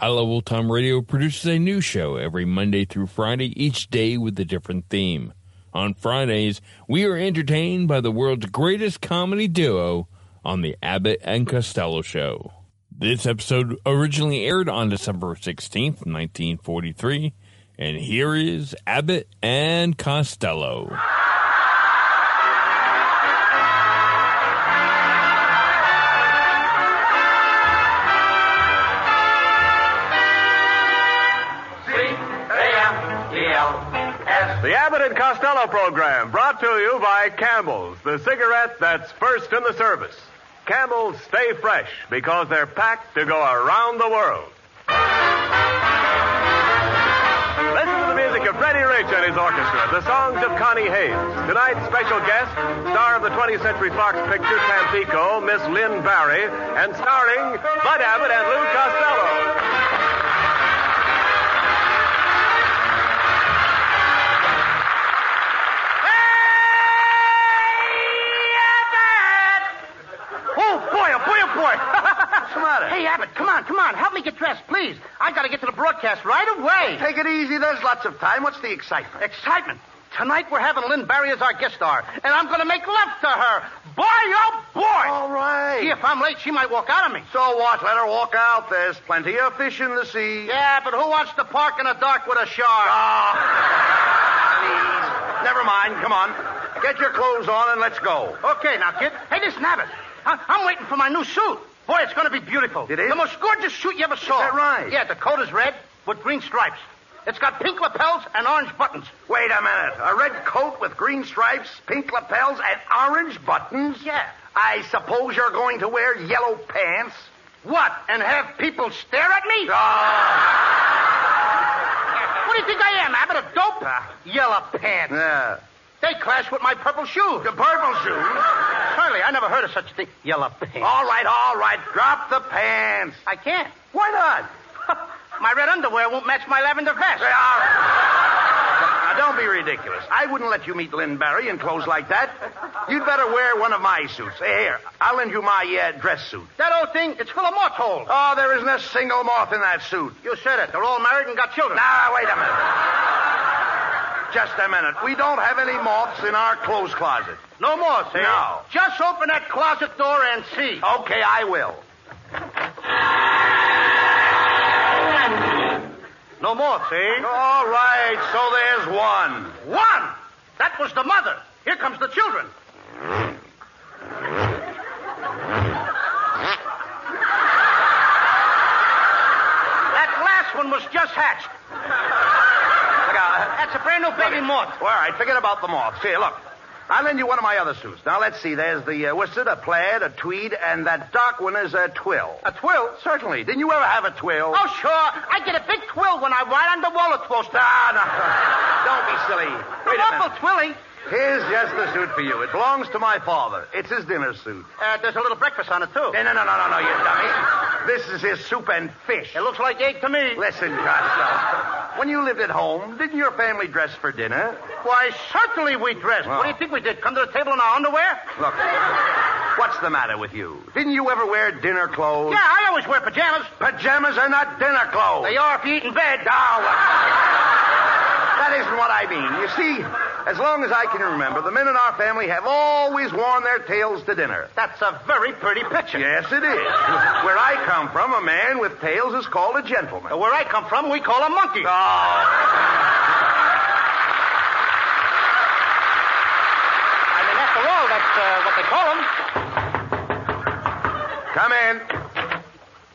I Love Old Time Radio produces a new show every Monday through Friday, each day with a different theme. On Fridays, we are entertained by the world's greatest comedy duo on the Abbott and Costello Show. This episode originally aired on December 16th, 1943, and here is Abbott and Costello. And program brought to you by Camels, the cigarette that's first in the service. Camels stay fresh because they're packed to go around the world. Listen to the music of Freddie Rich and his orchestra, the songs of Connie Haines. Tonight's special guest, star of the 20th Century Fox picture Tampico, Miss Lynn Bari, and starring Bud Abbott and Lou Costello. Lots of time. What's the excitement? Excitement. Tonight we're having Lynn Bari as our guest star, and I'm going to make love to her. Boy, oh, boy. All right. See, if I'm late, she might walk out on me. So what? Let her walk out. There's plenty of fish in the sea. Yeah, but who wants to park in the dark with a shark? Ah, please. Never mind. Come on. Get your clothes on and let's go. Okay, now, kid. Hey, listen, Abbott. I- I'm waiting for my new suit. Boy, it's going to be beautiful. It is? The most gorgeous suit you ever saw. Is that right? Yeah, the coat is red with green stripes. It's got pink lapels and orange buttons. Wait a minute. A red coat with green stripes, pink lapels, and orange buttons? Yeah. I suppose you're going to wear yellow pants? What? And have people stare at me? Ah. What do you think I am, Abbott? A dope? Ah. Yellow pants. Yeah. They clash with my purple shoes. The purple shoes? Charlie, I never heard of such a thing. Yellow pants. All right, all right. Drop the pants. I can't. Why not? My red underwear won't match my lavender vest. Say, all right. Now, don't be ridiculous. I wouldn't let you meet Lynn Bari in clothes like that. You'd better wear one of my suits. Hey, Here, I'll lend you my uh, dress suit. That old thing, it's full of moth holes. Oh, there isn't a single moth in that suit. You said it. They're all married and got children. Now, wait a minute. Just a minute. We don't have any moths in our clothes closet. No moths, eh? No. Just open that closet door and see. Okay, I will. No more, see? All right, so there's one. One! That was the mother. Here comes the children. That last one was just hatched. Look out. That's a brand new baby moth. All right, forget about the moths. Here, look. I'll lend you one of my other suits. Now, let's see. There's the uh, worsted, a plaid, a tweed, and that dark one is a twill. A twill? Certainly. Didn't you ever have a twill? Oh, sure. I get a big twill when I ride on the roller coaster. Ah, no. Don't be silly. Wait a Awful minute. twilly. Here's just the suit for you. It belongs to my father. It's his dinner suit. Uh, there's a little breakfast on it, too. No, no, no, no, no, no, you dummy. This is his soup and fish. It looks like egg to me. Listen, Costello. When you lived at home, didn't your family dress for dinner? Why, certainly we dressed. What do you think we did? Come to the table in our underwear? Look, what's the matter with you? Didn't you ever wear dinner clothes? Yeah, I always wear pajamas. Pajamas are not dinner clothes. They are if you eat in bed. Now, what? Uh, that isn't what I mean. You see, as long as I can remember, the men in our family have always worn their tails to dinner. That's a very pretty picture. Yes, it is. Where I come from, a man with tails is called a gentleman. Where I come from, we call a monkey. Oh. After all, that's uh, what they call them. Come in.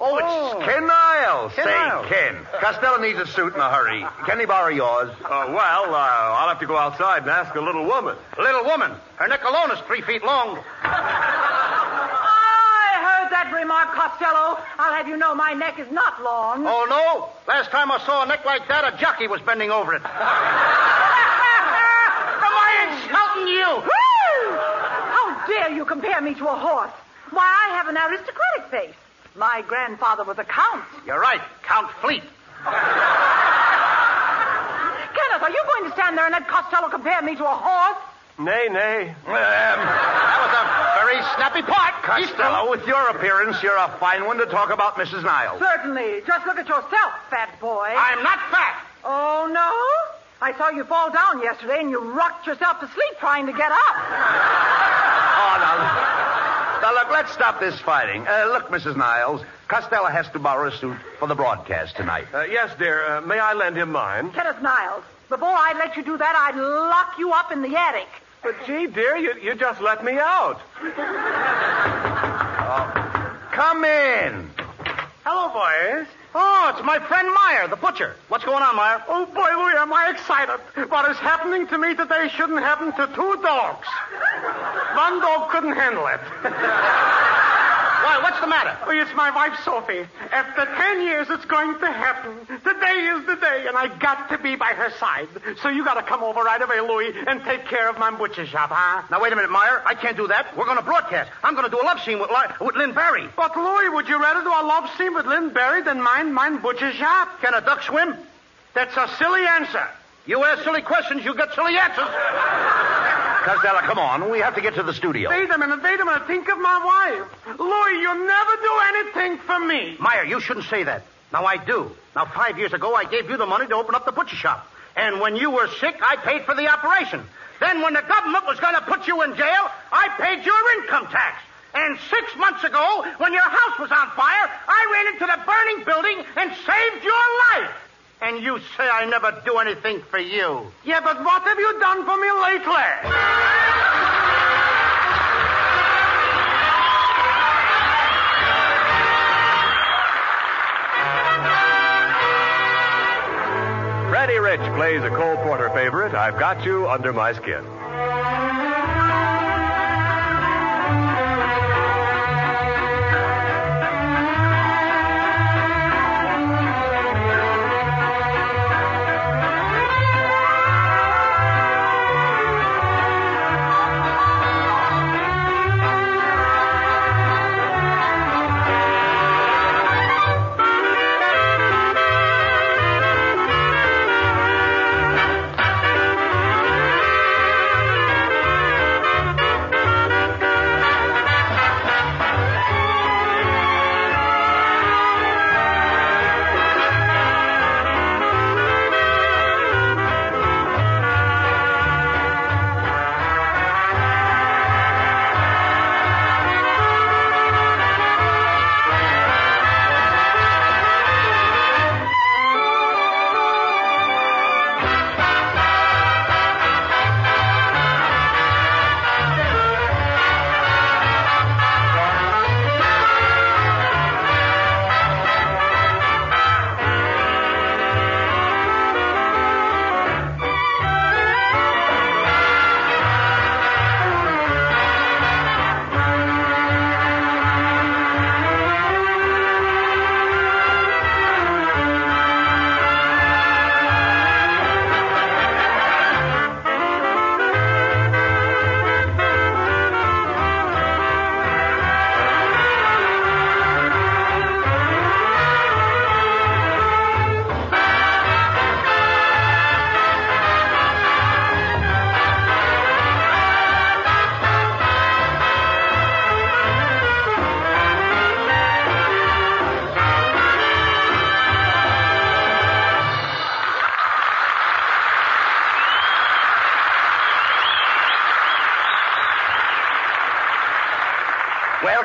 Oh, it's Ken Niles. Ken Say, Niles. Ken, Costello needs a suit in a hurry. Can he borrow yours? Uh, well, uh, I'll have to go outside and ask a little woman. A little woman. Her neck alone is three feet long. I heard that remark, Costello. I'll have you know my neck is not long. Oh, no? Last time I saw a neck like that, a jockey was bending over it. Am I insulting you? Woo! How dare you compare me to a horse? Why, I have an aristocratic face. My grandfather was a count. You're right, Count Fleet. Kenneth, are you going to stand there and let Costello compare me to a horse? Nay, nay. Um, That was a very snappy part. Costello, with your appearance, you're a fine one to talk about Mrs. Niles. Certainly. Just look at yourself, fat boy. I'm not fat. Oh, no? I saw you fall down yesterday and you rocked yourself to sleep trying to get up. Oh, now. Now, look, let's stop this fighting. Uh, look, Mrs. Niles, Costello has to borrow a suit for the broadcast tonight. Uh, yes, dear. Uh, may I lend him mine? Kenneth Niles, before I'd let you do that, I'd lock you up in the attic. But, gee, dear, you, you just let me out. Come in. Hello, boys. Oh, it's my friend Meyer, the butcher. What's going on, Meyer? Oh, boy, Louis, am I excited. What is happening to me today shouldn't happen to two dogs. One dog couldn't handle it. Why, what's the matter? Oh, it's my wife, Sophie. After ten years, it's going to happen. Today is the day, and I got to be by her side. So you got to come over right away, Louis, and take care of my butcher shop, huh? Now, wait a minute, Meyer. I can't do that. We're going to broadcast. I'm going to do a love scene with, with Lynn Bari. But, Louis, would you rather do a love scene with Lynn Bari than mine, mine butcher shop? Can a duck swim? That's a silly answer. You ask silly questions, you get silly answers. Costello, come on. We have to get to the studio. Wait a minute, wait a minute. Think of my wife. Louis, you never do anything for me. Meyer, you shouldn't say that. Now, I do. Now, five years ago, I gave you the money to open up the butcher shop. And when you were sick, I paid for the operation. Then, when the government was going to put you in jail, I paid your income tax. And six months ago, when your house was on fire, I ran into the burning building and saved your life. And you say I never do anything for you. Yeah, but what have you done for me lately? Freddie Rich plays a Cole Porter favorite. I've got you under my skin.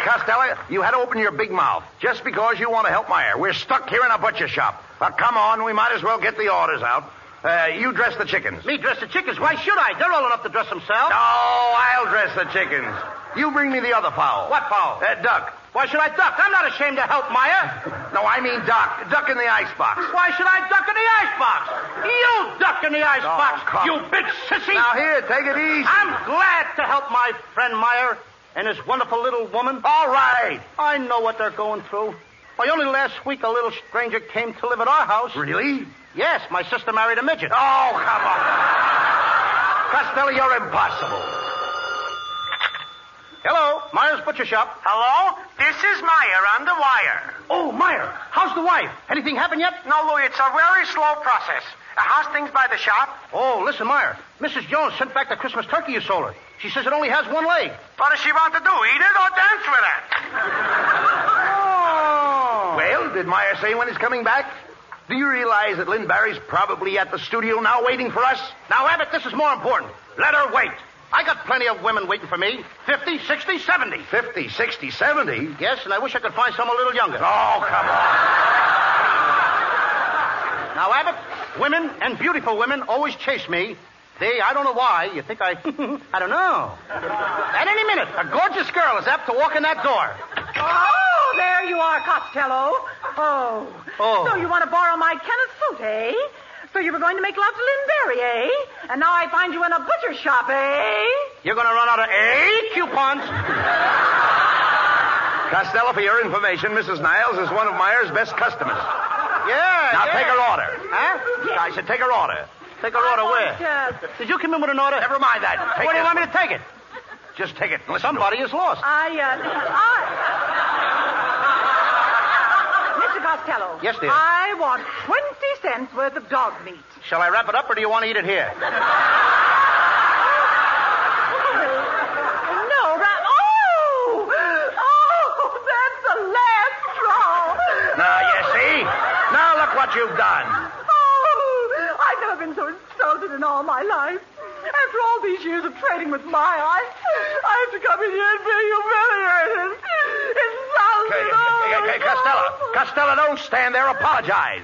Costello, you had to open your big mouth just because you want to help Meyer. We're stuck here in a butcher shop. Well, come on, we might as well get the orders out. Uh, you dress the chickens. Me dress the chickens. Why should I? They're old enough to dress themselves. No, I'll dress the chickens. You bring me the other fowl. What fowl? Uh, duck. Why should I duck? I'm not ashamed to help Meyer. No, I mean duck. Duck in the icebox. Why should I duck in the icebox? You duck in the icebox, come. you big sissy. Now, here, take it easy. I'm glad to help my friend Meyer and his wonderful little woman. All right. I know what they're going through. Why, only last week a little stranger came to live at our house. Really? Yes, my sister married a midget. Oh, come on. Costello, you're impossible. Hello, Meyer's Butcher Shop. Hello? This is Meyer on the wire. Oh, Meyer, how's the wife? Anything happened yet? No, Louis, it's a very slow process. Uh, how's things by the shop? Oh, listen, Meyer. Mrs. Jones sent back the Christmas turkey you sold her. She says it only has one leg. What does she want to do? Eat it or dance with it? Oh. Well, did Meyer say when he's coming back? Do you realize that Lynn Bari's probably at the studio now waiting for us? Now, Abbott, this is more important. Let her wait. I got plenty of women waiting for me. 50, 60, 70. 50, 60, 70? Yes, and I wish I could find some a little younger. Oh, come on. Now, Abbott, women and beautiful women always chase me. They, I don't know why. You think I, I don't know. At any minute, a gorgeous girl is apt to walk in that door. Oh, there you are, Costello. Oh. Oh. So you want to borrow my Kenneth suit, eh? So you were going to make love to Lynn Bari, eh? And now I find you in a butcher shop, eh? You're going to run out of A coupons. Costello, for your information, Mrs. Niles is one of Meyer's best customers. Yeah. Now yeah. take her order. Huh? I said take her order. Take her order where? want, Did you come in with an order? Never mind that. Take Where do you this want me to take it? Just take it. and Listen to Somebody is lost. I, uh, I... Mr. Costello. Yes, dear. I want 20 cents worth of dog meat. Shall I wrap it up or do you want to eat it here? No, Rat. Oh! Oh, that's the last straw. Now, you see? Now look what you've done. Oh, I've never been so insulted in all my life. After all these years of trading with my eyes, I have to come in here and be humiliated. Okay, Insulted. okay, okay, Costello. Costello, don't stand there. Apologize.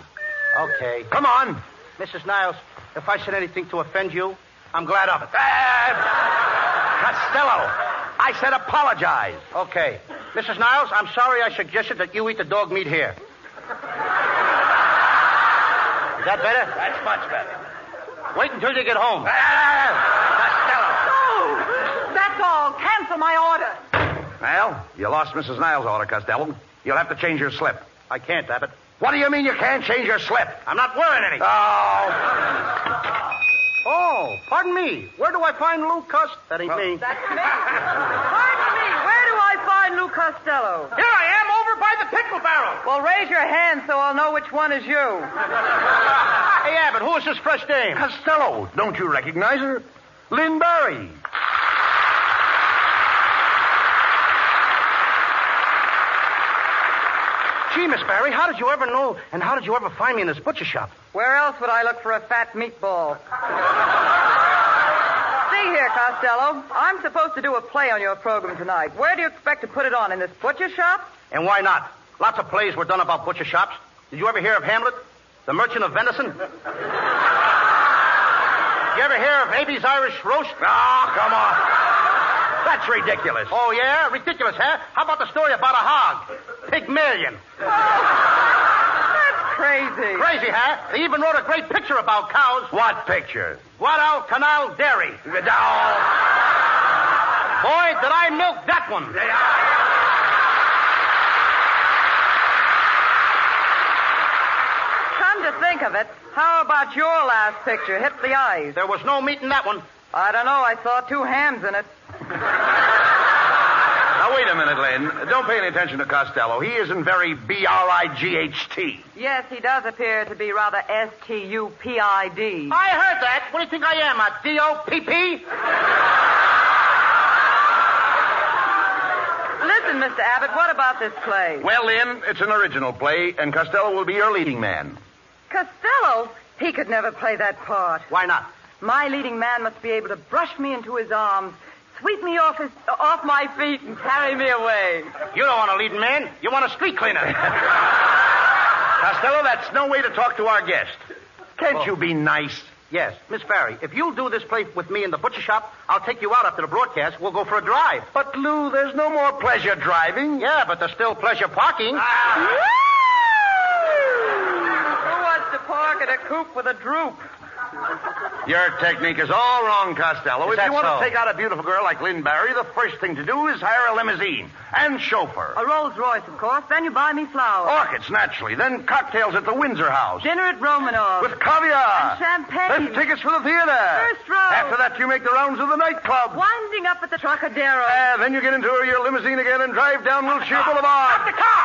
Okay. Come on. Mrs. Niles, if I said anything to offend you, I'm glad of it. Uh, Costello, I said apologize. Okay. Mrs. Niles, I'm sorry I suggested that you eat the dog meat here. Is that better? That's much better. Wait until you get home. Costello. Oh, that's all. Cancel my order. Well, you lost Mrs. Niles' order, Costello. You'll have to change your slip. I can't, Abbott. What do you mean you can't change your slip? I'm not wearing any. Oh. Oh, pardon me. Where do I find Lou Cust? That ain't me. That's me. Pardon me. Where do I find Lou Costello? Here I am, over by the pickle barrel. Well, raise your hand so I'll know which one is you. Hey, Abbott, who is this fresh dame? Costello, don't you recognize her? Lynn Bari. Gee, Miss Bari, how did you ever know, and how did you ever find me in this butcher shop? Where else would I look for a fat meatball? See here, Costello. I'm supposed to do a play on your program tonight. Where do you expect to put it on? In this butcher shop? And why not? Lots of plays were done about butcher shops. Did you ever hear of Hamlet, the merchant of venison? Did you ever hear of Abe's Irish roast? Oh, come on. That's ridiculous. Oh, yeah? Ridiculous, huh? How about the story about a hog? Pygmalion. That's crazy. Crazy, huh? They even wrote a great picture about cows. What picture? Guadalcanal Dairy. Oh. Boy, did I milk that one. Come to think of it, how about your last picture? Hit the Ice. There was no meat in that one. I don't know. I saw two hams in it. Now, wait a minute, Lynn. Don't pay any attention to Costello. He isn't very B-R-I-G-H-T. Yes, he does appear to be rather S-T-U-P-I-D. I heard that. What do you think I am, a D-O-P-P? Listen, Mr. Abbott, what about this play? Well, Lynn, it's an original play, and Costello will be your leading man. Costello? He could never play that part. Why not? My leading man must be able to brush me into his arms, sweep me off his off my feet, and carry me away. You don't want a leading man. You want a street cleaner. Costello, that's no way to talk to our guest. Can't you be nice? Yes, Miss Bari, if you'll do this play with me in the butcher shop, I'll take you out after the broadcast. We'll go for a drive. But, Lou, there's no more pleasure driving. Yeah, but there's still pleasure parking. Who wants to park at a coupe with a droop? Your technique is all wrong, Costello. Is if you want so? to take out a beautiful girl like Lynn Bari, the first thing to do is hire a limousine and chauffeur. A Rolls Royce, of course. Then you buy me flowers. Orchids, naturally. Then cocktails at the Windsor House. Dinner at Romanov. With caviar. And champagne. Then tickets for the theater. First row. After that, you make the rounds of the nightclub. Winding up at the Trocadero. Uh, then you get into your limousine again and drive down Wilshire Boulevard. Stop the car!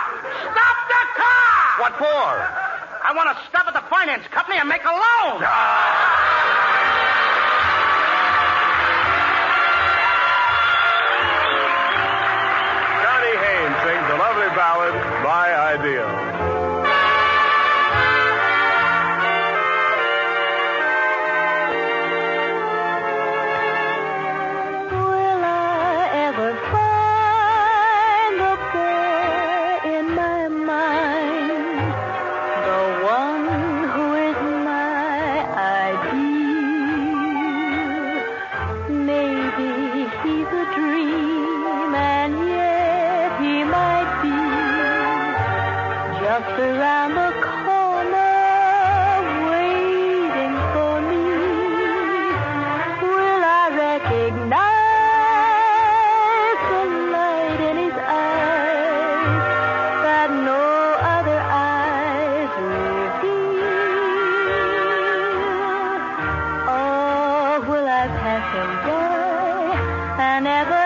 Stop the car! What for? I want to stop at the finance company and make a loan. Johnny and never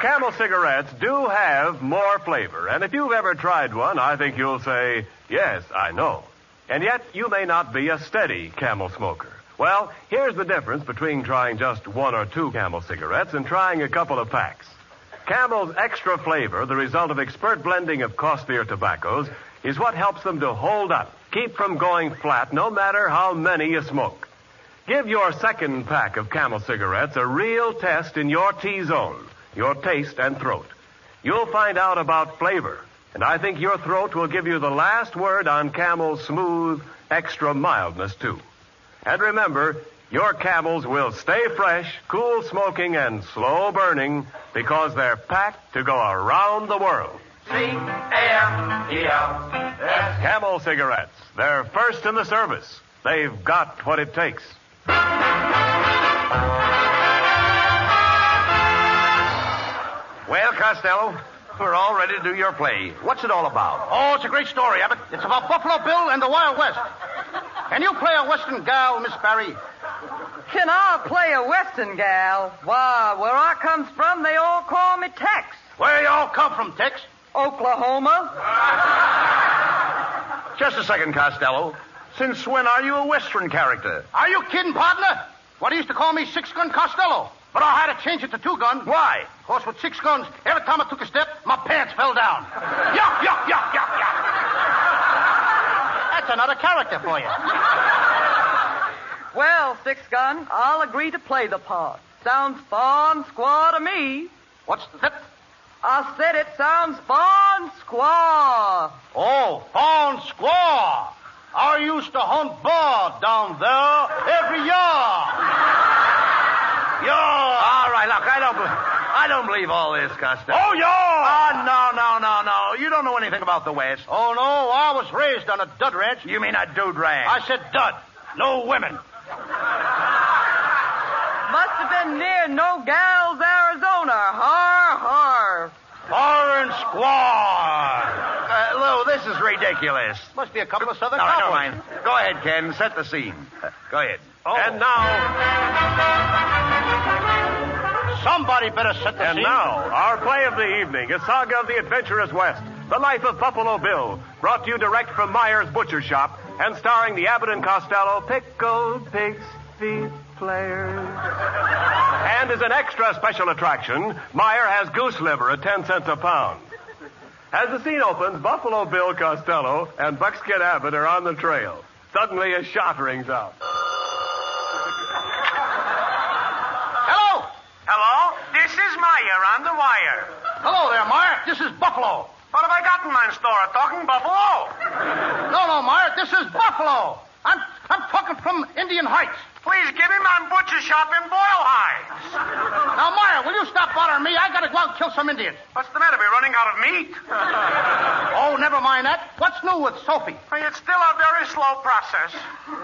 Camel cigarettes do have more flavor, and if you've ever tried one, I think you'll say, yes, I know. And yet, you may not be a steady Camel smoker. Well, here's the difference between trying just one or two Camel cigarettes and trying a couple of packs. Camel's extra flavor, the result of expert blending of costlier tobaccos, is what helps them to hold up, keep from going flat, no matter how many you smoke. Give your second pack of Camel cigarettes a real test in your T-zone, your taste and throat. You'll find out about flavor, and I think your throat will give you the last word on Camel's smooth, extra mildness, too. And remember, your Camels will stay fresh, cool smoking, and slow burning because they're packed to go around the world. C-A-M-E-L. Camel cigarettes. They're first in the service. They've got what it takes. Well, Costello, we're all ready to do your play. What's it all about? Oh, it's a great story, Abbott. It's about Buffalo Bill and the Wild West. Can you play a Western gal, Miss Bari? Can I play a Western gal? Why, where I comes from, they all call me Tex. Where y'all come from, Tex? Oklahoma. Just a second, Costello. Since when are you a Western character? Are you kidding, partner? Why, they used to call me Six Gun Costello. But I had to change it to Two guns. Why? Of course, with six guns, every time I took a step, my pants fell down. Yuck, yuck, yuck, yuck, yuck. That's another character for you. Well, Six Gun, I'll agree to play the part. Sounds fun squaw to me. What's that? I said it sounds fun squaw. Oh, fawn squaw. I used to hunt bar down there every year. All right, look, I don't, believe all this, Costello. Oh, yeah! Ah, no, no, no, no. You don't know anything about the West. Oh, no, I was raised on a dud ranch. You mean a dude ranch? I said dud, no women. Must have been near No Gals, Arizona. Har, har. Foreign squaw. Uh, Lou, this is ridiculous. Must be a couple of southern All right, never cowboys. mind. Go ahead, Ken. Set the scene. Uh, go ahead. Oh. And now, Somebody better set the and scene. now, our play of the evening, a saga of the adventurous West, the life of Buffalo Bill, brought to you direct from Meyer's Butcher Shop, and starring the Abbott and Costello Pickled Pig's Feet Players. And as an extra special attraction, Meyer has goose liver at 10 cents a pound. As the scene opens, Buffalo Bill Costello and Buckskin Abbott are on the trail. Suddenly, a shot rings out. Hello. Hello? This is Meyer on the wire. Hello there, Meyer. This is Buffalo. What have I got in my store? Talking buffalo. No, no, Meyer. This is Buffalo. I'm I'm talking from Indian Heights. Please give him my butcher shop in Boyle Heights. Now, Meyer, will you stop bothering me? I gotta go out and kill some Indians. What's the matter? We're running out of meat. Oh, never mind that. What's new with Sophie? It's still a very slow process.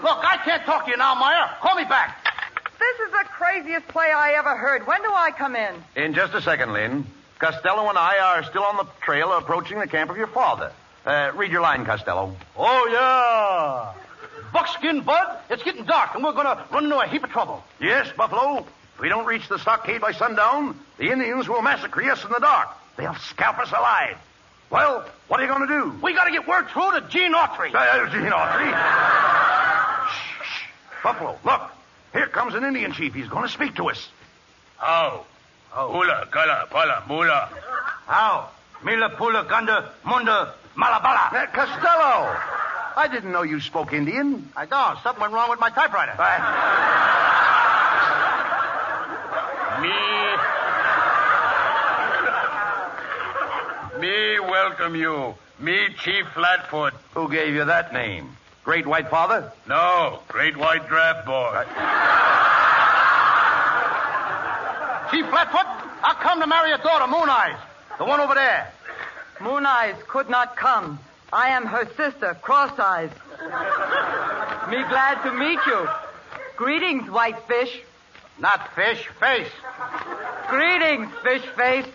Look, I can't talk to you now, Meyer. Call me back. This is the craziest play I ever heard. When do I come in? In just a second, Lynn. Costello and I are still on the trail approaching the camp of your father. Uh, read your line, Costello. Oh, yeah. Buckskin Bud, it's getting dark, and we're gonna run into a heap of trouble. Yes, Buffalo. If we don't reach the stockade by sundown, the Indians will massacre us in the dark. They'll scalp us alive. Well, what are you going to do? We gotta get word through to Gene Autry. Uh, Gene Autry. shh, shh. Buffalo, look. Here comes an Indian chief. He's going to speak to us. How? Hula, gala, pala, mula. How? Mila Pula Gunda Munda Malabala. Uh, Costello. I didn't know you spoke Indian. I don't. Something went wrong with my typewriter. Me. Me welcome you. Me Chief Flatfoot. Who gave you that name? Great White Father? No, Great White Draft Boy. Chief Flatfoot, I come to marry your daughter, Moon Eyes. The one over there. Moon Eyes could not come. I am her sister, Cross Eyes. Me glad to meet you. Greetings, Whitefish. Not fish, face. Greetings, Fish Face.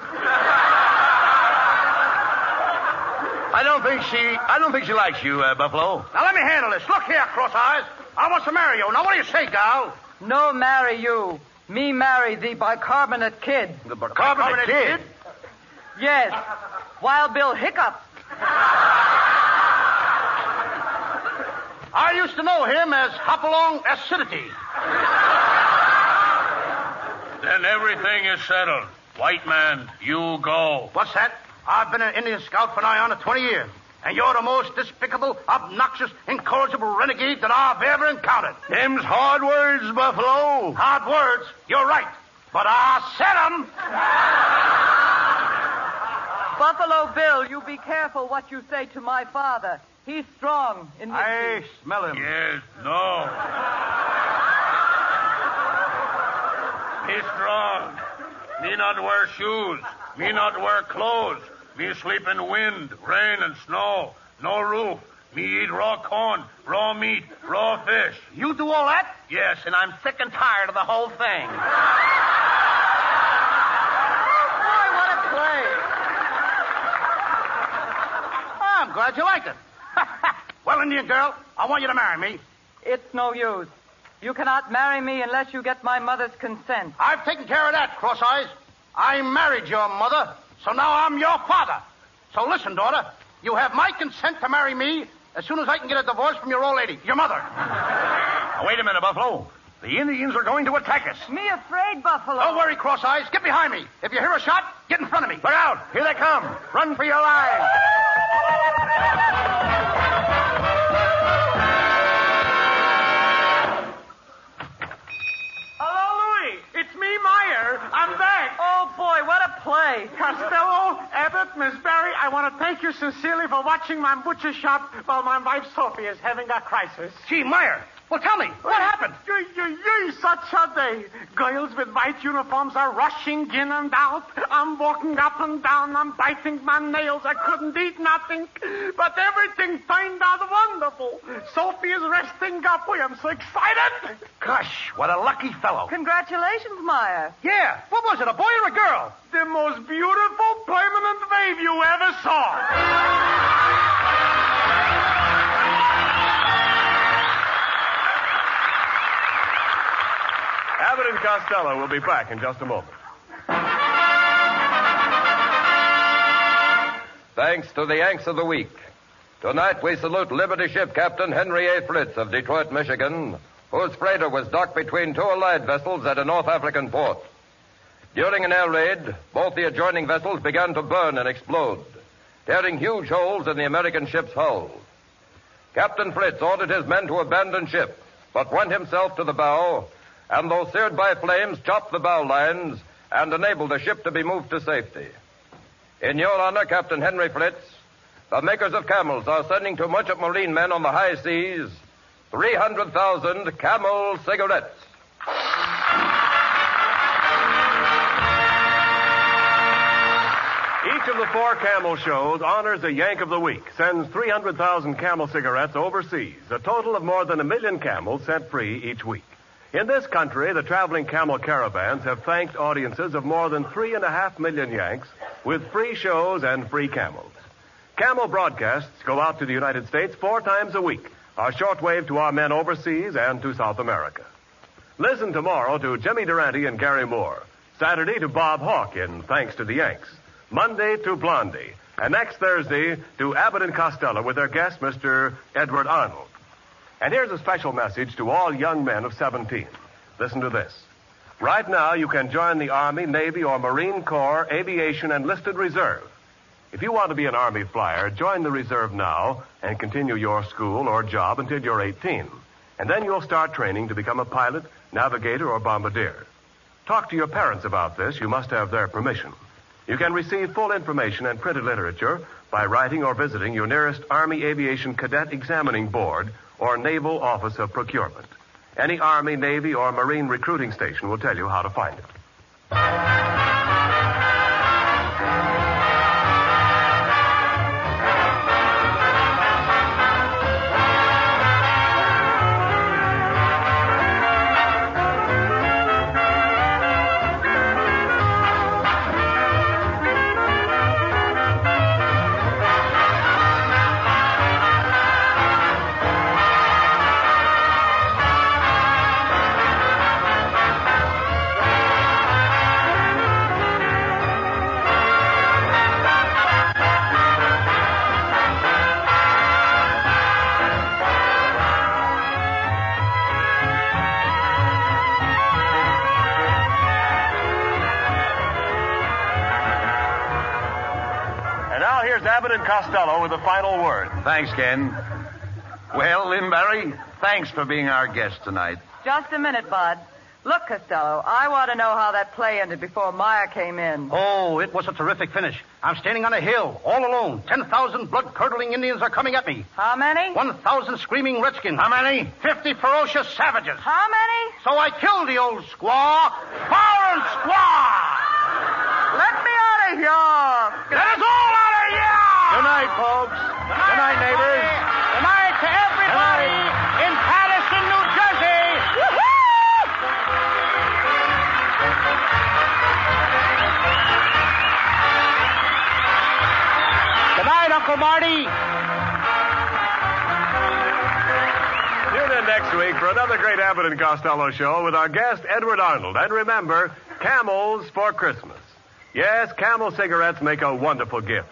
I don't think she. I don't think she likes you, uh, Buffalo. Now let me handle this. Look here, Cross Eyes. I want to marry you. Now what do you say, gal? No marry you. Me marry the bicarbonate kid. The Bicarbonate kid? Yes. Wild Bill Hiccup. I used to know him as Hopalong Acidity. Then everything is settled. White man, you go. What's that? I've been an Indian scout for nigh on to 20 years. And you're the most despicable, obnoxious, incorrigible renegade that I've ever encountered. Them's hard words, Buffalo. Hard words, you're right. But I said 'em. Buffalo Bill, you be careful what you say to my father. He's strong in his I smell him. Yes, no. Me strong. Me not wear shoes. Me not wear clothes. Me sleep in wind, rain, and snow. No roof. Me eat raw corn, raw meat, raw fish. You do all that? Yes, and I'm sick and tired of the whole thing. Boy, what a play. I'm glad you like it. well, Indian girl, I want you to marry me. It's no use. You cannot marry me unless you get my mother's consent. I've taken care of that, Cross Eyes. I married your mother, so now I'm your father. So listen, daughter. You have my consent to marry me as soon as I can get a divorce from your old lady, your mother. Now, wait a minute, Buffalo. The Indians are going to attack us. Me afraid, Buffalo. Don't worry, Cross Eyes. Get behind me. If you hear a shot, get in front of me. Look out! Here they come. Run for your lives. It's me, Meyer. I'm back. Oh, boy, what a play. Costello, Abbott, Miss Bari, I want to thank you sincerely for watching my butcher shop while my wife Sophie is having a crisis. Gee, Meyer. Well, tell me, what happened? Yee, yee, yee, such a day. Girls with white uniforms are rushing in and out. I'm walking up and down. I'm biting my nails. I couldn't eat nothing. But everything turned out wonderful. Sophie is resting up. We am so excited. Gosh, what a lucky fellow. Congratulations, Meyer. Yeah. What was it, a boy or a girl? The most beautiful permanent wave you ever saw. Abbott and Costello will be back in just a moment. Thanks to the Yanks of the Week. Tonight we salute Liberty ship Captain Henry A. Fritz of Detroit, Michigan, whose freighter was docked between two Allied vessels at a North African port. During an air raid, both the adjoining vessels began to burn and explode, tearing huge holes in the American ship's hull. Captain Fritz ordered his men to abandon ship, but went himself to the bow, and though seared by flames, chopped the bow lines and enabled the ship to be moved to safety. In your honor, Captain Henry Fritz, the makers of camels are sending to merchant marine men on the high seas 300,000 camel cigarettes. Of the four camel shows honors a Yank of the Week, sends 300,000 camel cigarettes overseas, a total of more than a million camels set free each week. In this country, the traveling camel caravans have thanked audiences of more than three and a half million Yanks with free shows and free camels. Camel broadcasts go out to the United States four times a week, a shortwave to our men overseas and to South America. Listen tomorrow to Jimmy Durante and Garry Moore. Saturday to Bob Hawk in Thanks to the Yanks. Monday to Blondie. And next Thursday to Abbott and Costello with their guest, Mr. Edward Arnold. And here's a special message to all young men of 17. Listen to this. Right now, you can join the Army, Navy, or Marine Corps, Aviation, and Listed Reserve. If you want to be an Army flyer, join the reserve now and continue your school or job until you're 18. And then you'll start training to become a pilot, navigator, or bombardier. Talk to your parents about this. You must have their permission. You can receive full information and printed literature by writing or visiting your nearest Army Aviation Cadet Examining Board or Naval Office of Procurement. Any Army, Navy, or Marine recruiting station will tell you how to find it. Costello with the final word. Thanks, Ken. Well, Lynn Bari, thanks for being our guest tonight. Just a minute, Bud. Look, Costello, I want to know how that play ended before Meyer came in. Oh, it was a terrific finish. I'm standing on a hill, all alone. 10,000 blood-curdling Indians are coming at me. How many? 1,000 screaming redskins. How many? 50 ferocious savages. How many? So I killed the old squaw. Fire and squaw! Let me out of here. Let us all out of here! Good night, folks. Good night, neighbors. Good night to everybody in Paterson, New Jersey. Good night, Uncle Marty. Tune in next week for another great Abbott and Costello show with our guest, Edward Arnold. And remember, camels for Christmas. Yes, camel cigarettes make a wonderful gift.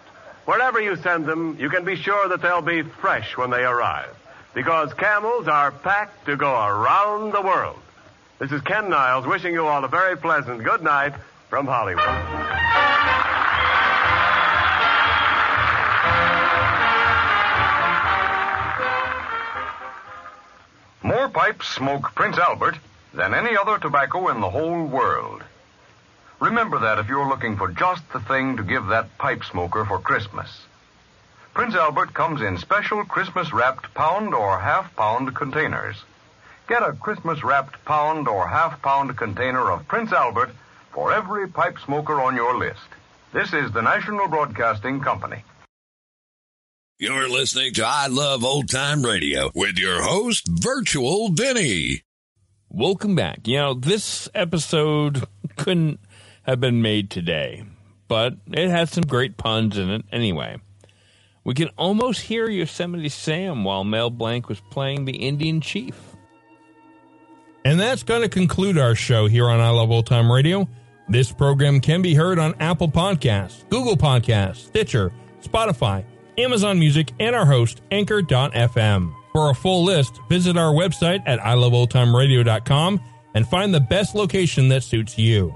Wherever you send them, you can be sure that they'll be fresh when they arrive. Because camels are packed to go around the world. This is Ken Niles wishing you all a very pleasant good night from Hollywood. More pipes smoke Prince Albert than any other tobacco in the whole world. Remember that if you're looking for just the thing to give that pipe smoker for Christmas. Prince Albert comes in special Christmas wrapped pound or half pound containers. Get a Christmas wrapped pound or half pound container of Prince Albert for every pipe smoker on your list. This is the National Broadcasting Company. You're listening to I Love Old Time Radio with your host, Virtual Vinny. Welcome back. You know, this episode couldn't have been made today, but it has some great puns in it anyway. We can almost hear Yosemite Sam while Mel Blanc was playing the Indian Chief. And that's going to conclude our show here on I Love Old Time Radio. This program can be heard on Apple Podcasts, Google Podcasts, Stitcher, Spotify, Amazon Music, and our host, Anchor.fm. For a full list, visit our website at iloveoldtimeradio.com and find the best location that suits you.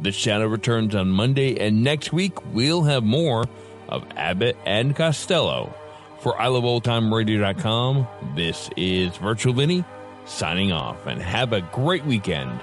The Shadow returns on Monday, and next week we'll have more of Abbott and Costello. For iloveoldtimeradio.com, this is Virtual Vinny signing off, and have a great weekend.